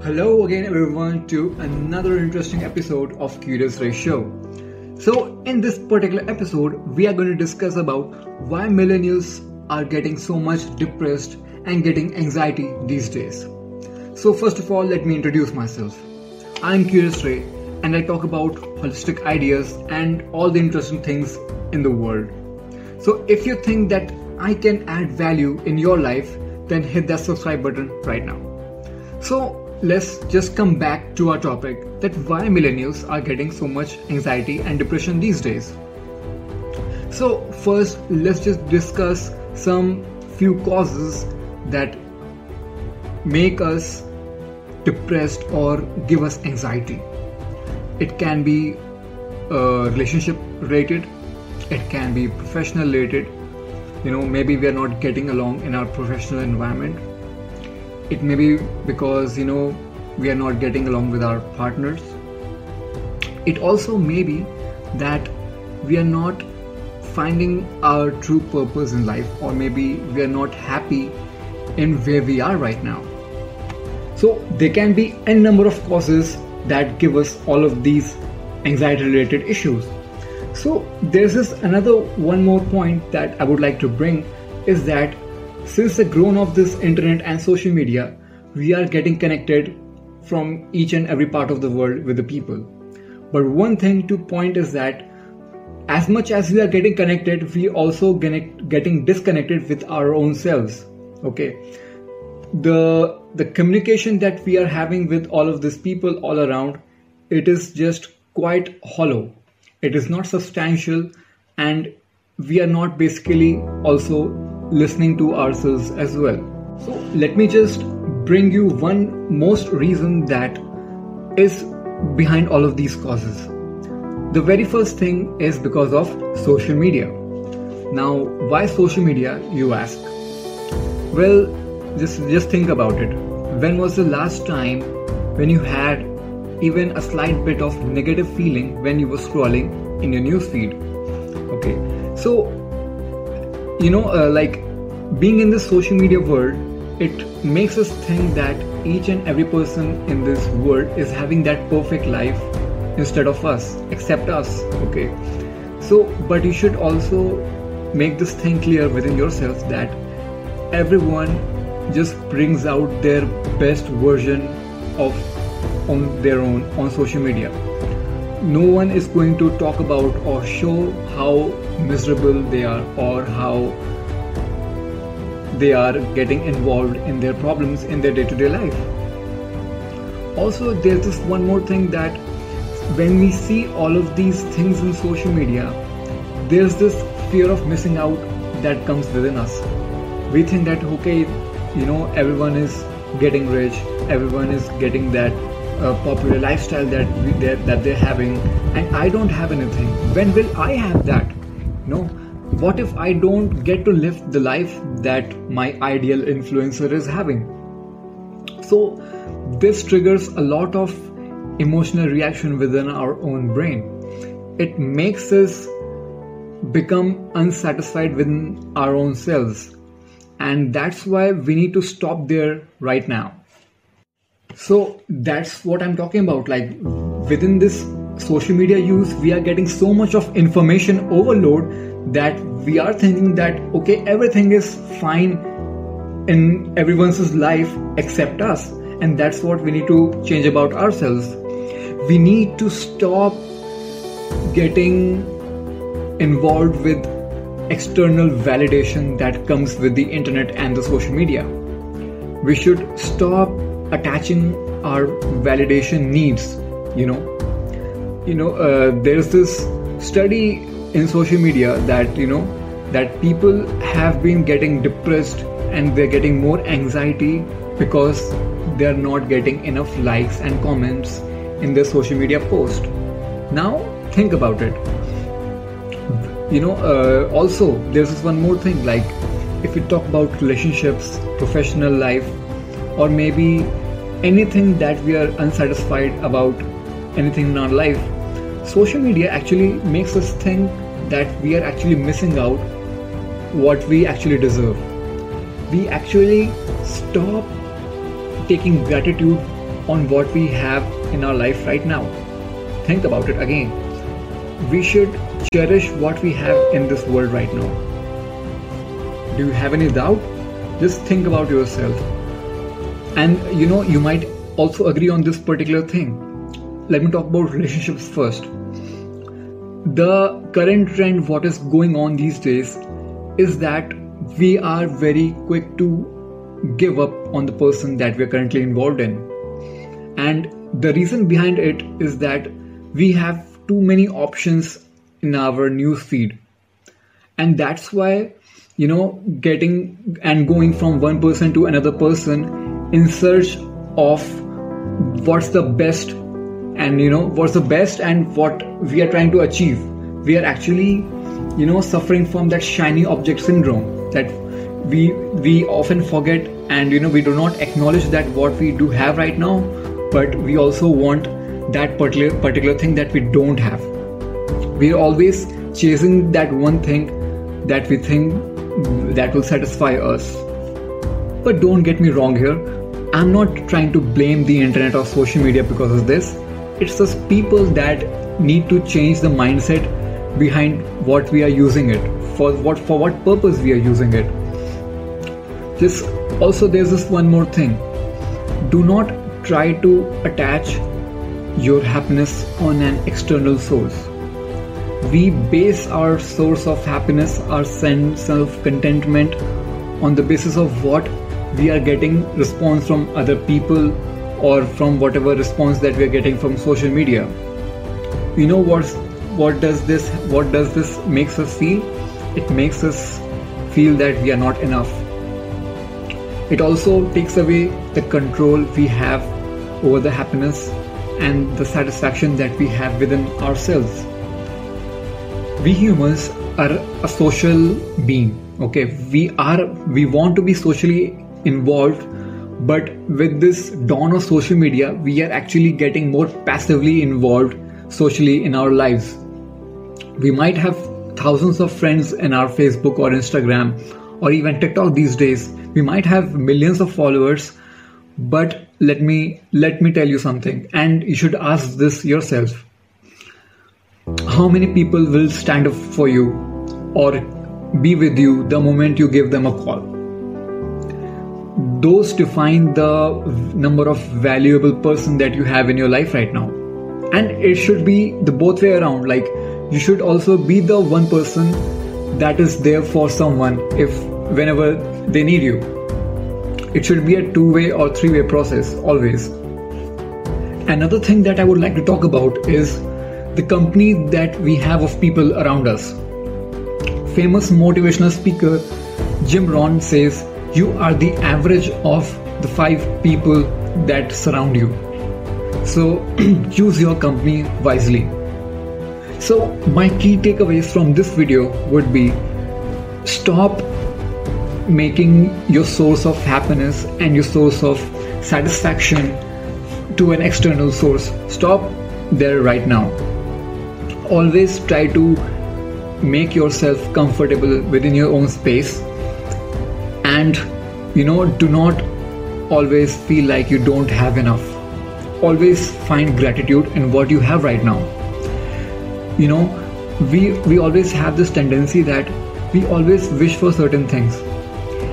Hello again, everyone, to another interesting episode of Curious Ray Show. So, in this particular episode, we are going to discuss about why millennials are getting so much depressed and getting anxiety these days. So, first of all, let me introduce myself. I'm Curious Ray, and I talk about holistic ideas and all the interesting things in the world. So, if you think that I can add value in your life, then hit that subscribe button right now. So, let's just come back to our topic that why millennials are getting so much anxiety and depression these days. So, first, let's just discuss some few causes that make us depressed or give us anxiety. It can be uh, relationship related, it can be professional related. You know, maybe we are not getting along in our professional environment it may be because you know we are not getting along with our partners. It also may be that we are not finding our true purpose in life or maybe we are not happy in where we are right now. So there can be a number of causes that give us all of these anxiety related issues. So there's this another one more point that i would like to bring is that since the growth of this internet and social media, we are getting connected from each and every part of the world with the people. But one thing to point is that as much as we are getting connected, we also get, getting disconnected with our own selves. Okay. The the communication that we are having with all of these people all around, it is just quite hollow. It is not substantial and we are not basically also listening to ourselves as well. So let me just bring you one most reason that is behind all of these causes. The very first thing is because of social media. Now, why social media, you ask? Well, just just think about it. When was the last time when you had even a slight bit of negative feeling when you were scrolling in your newsfeed? Okay, so you know uh, like being in the social media world it makes us think that each and every person in this world is having that perfect life instead of us except us okay? So but you should also make this thing clear within yourself that everyone just brings out their best version of on their own on social media. No one is going to talk about or show how miserable they are or how they are getting involved in their problems in their day-to-day life. Also there's this one more thing that when we see all of these things in social media there's this fear of missing out that comes within us. We think that okay you know everyone is getting rich everyone is getting that uh, popular lifestyle that we, that, that they're having and i don't have anything. When will i have that? No what if I don't get to live the life that my ideal influencer is having? So, this triggers a lot of emotional reaction within our own brain. It makes us become unsatisfied within our own selves. And that's why we need to stop there right now. So, that's what I'm talking about. Like, within this social media use, we are getting so much of information overload that we are thinking that okay everything is fine in everyone's life except us. And that's what we need to change about ourselves. We need to stop getting involved with external validation that comes with the internet and the social media. We should stop attaching our validation needs you know you know uh, there's this study in social media that you know that people have been getting depressed and they're getting more anxiety because they're not getting enough likes and comments in their social media post. Now think about it. You know uh, also there's this one more thing like if we talk about relationships professional life or maybe anything that we are unsatisfied about anything in our life social media actually makes us think that we are actually missing out what we actually deserve. We actually stop taking gratitude on what we have in our life right now. Think about it again. We should cherish what we have in this world right now. Do you have any doubt? Just think about yourself. And you know, you might also agree on this particular thing. Let me talk about relationships first. The current trend, what is going on these days, is that we are very quick to give up on the person that we are currently involved in. And the reason behind it is that we have too many options in our news feed. And that's why, you know, getting and going from one person to another person in search of what's the best and you know what's the best and what we are trying to achieve. We are actually you know suffering from that shiny object syndrome that we we often forget and you know we do not acknowledge that what we do have right now but we also want that particular particular thing that we don't have. We are always chasing that one thing that we think that will satisfy us. But don't get me wrong here. I'm not trying to blame the internet or social media because of this it's just people that need to change the mindset behind what we are using it for what for what purpose we are using it. This also there's this one more thing. Do not try to attach your happiness on an external source. We base our source of happiness our sense of contentment on the basis of what we are getting response from other people or from whatever response that we are getting from social media. You know what's what does this what does this makes us feel? It makes us feel that we are not enough. It also takes away the control we have over the happiness and the satisfaction that we have within ourselves. We humans are a social being okay? We are we want to be socially involved but with this dawn of social media, we are actually getting more passively involved socially in our lives. We might have thousands of friends in our Facebook or Instagram or even TikTok these days. We might have millions of followers, but let me let me tell you something and you should ask this yourself. How many people will stand up for you or be with you the moment you give them a call? Those define the number of valuable person that you have in your life right now. And it should be the both way around. Like you should also be the one person that is there for someone if whenever they need you. It should be a two way or three way process always. Another thing that i would like to talk about is the company that we have of people around us. Famous motivational speaker jim rohn says you are the average of the five people that surround you. So choose your company wisely. So, my key takeaways from this video would be stop making your source of happiness and your source of satisfaction to an external source. Stop there right now. Always try to make yourself comfortable within your own space and you know do not always feel like you don't have enough. Always find gratitude in what you have right now. You know we we always have this tendency that we always wish for certain things.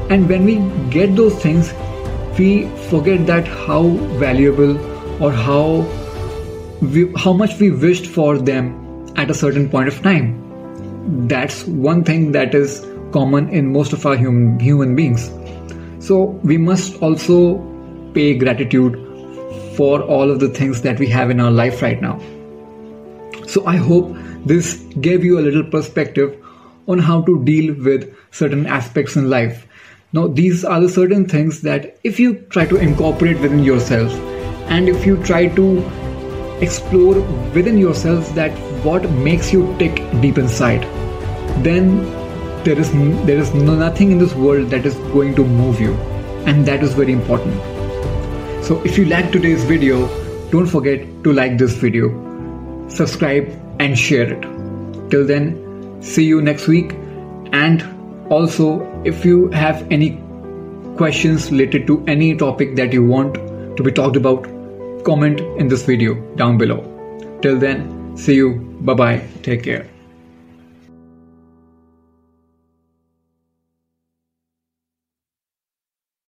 And when we get those things we forget that how valuable or how we, how much we wished for them at a certain point of time. That's one thing that is common in most of our human, human beings. So we must also pay gratitude for all of the things that we have in our life right now. So I hope this gave you a little perspective on how to deal with certain aspects in life. Now, these are the certain things that if you try to incorporate within yourself and if you try to explore within yourself that what makes you tick deep inside, then there is there is nothing in this world that is going to move you and that is very important so if you like today's video don't forget to like this video subscribe and share it till then see you next week and also if you have any questions related to any topic that you want to be talked about comment in this video down below. Till then, see you. Bye bye. Take care.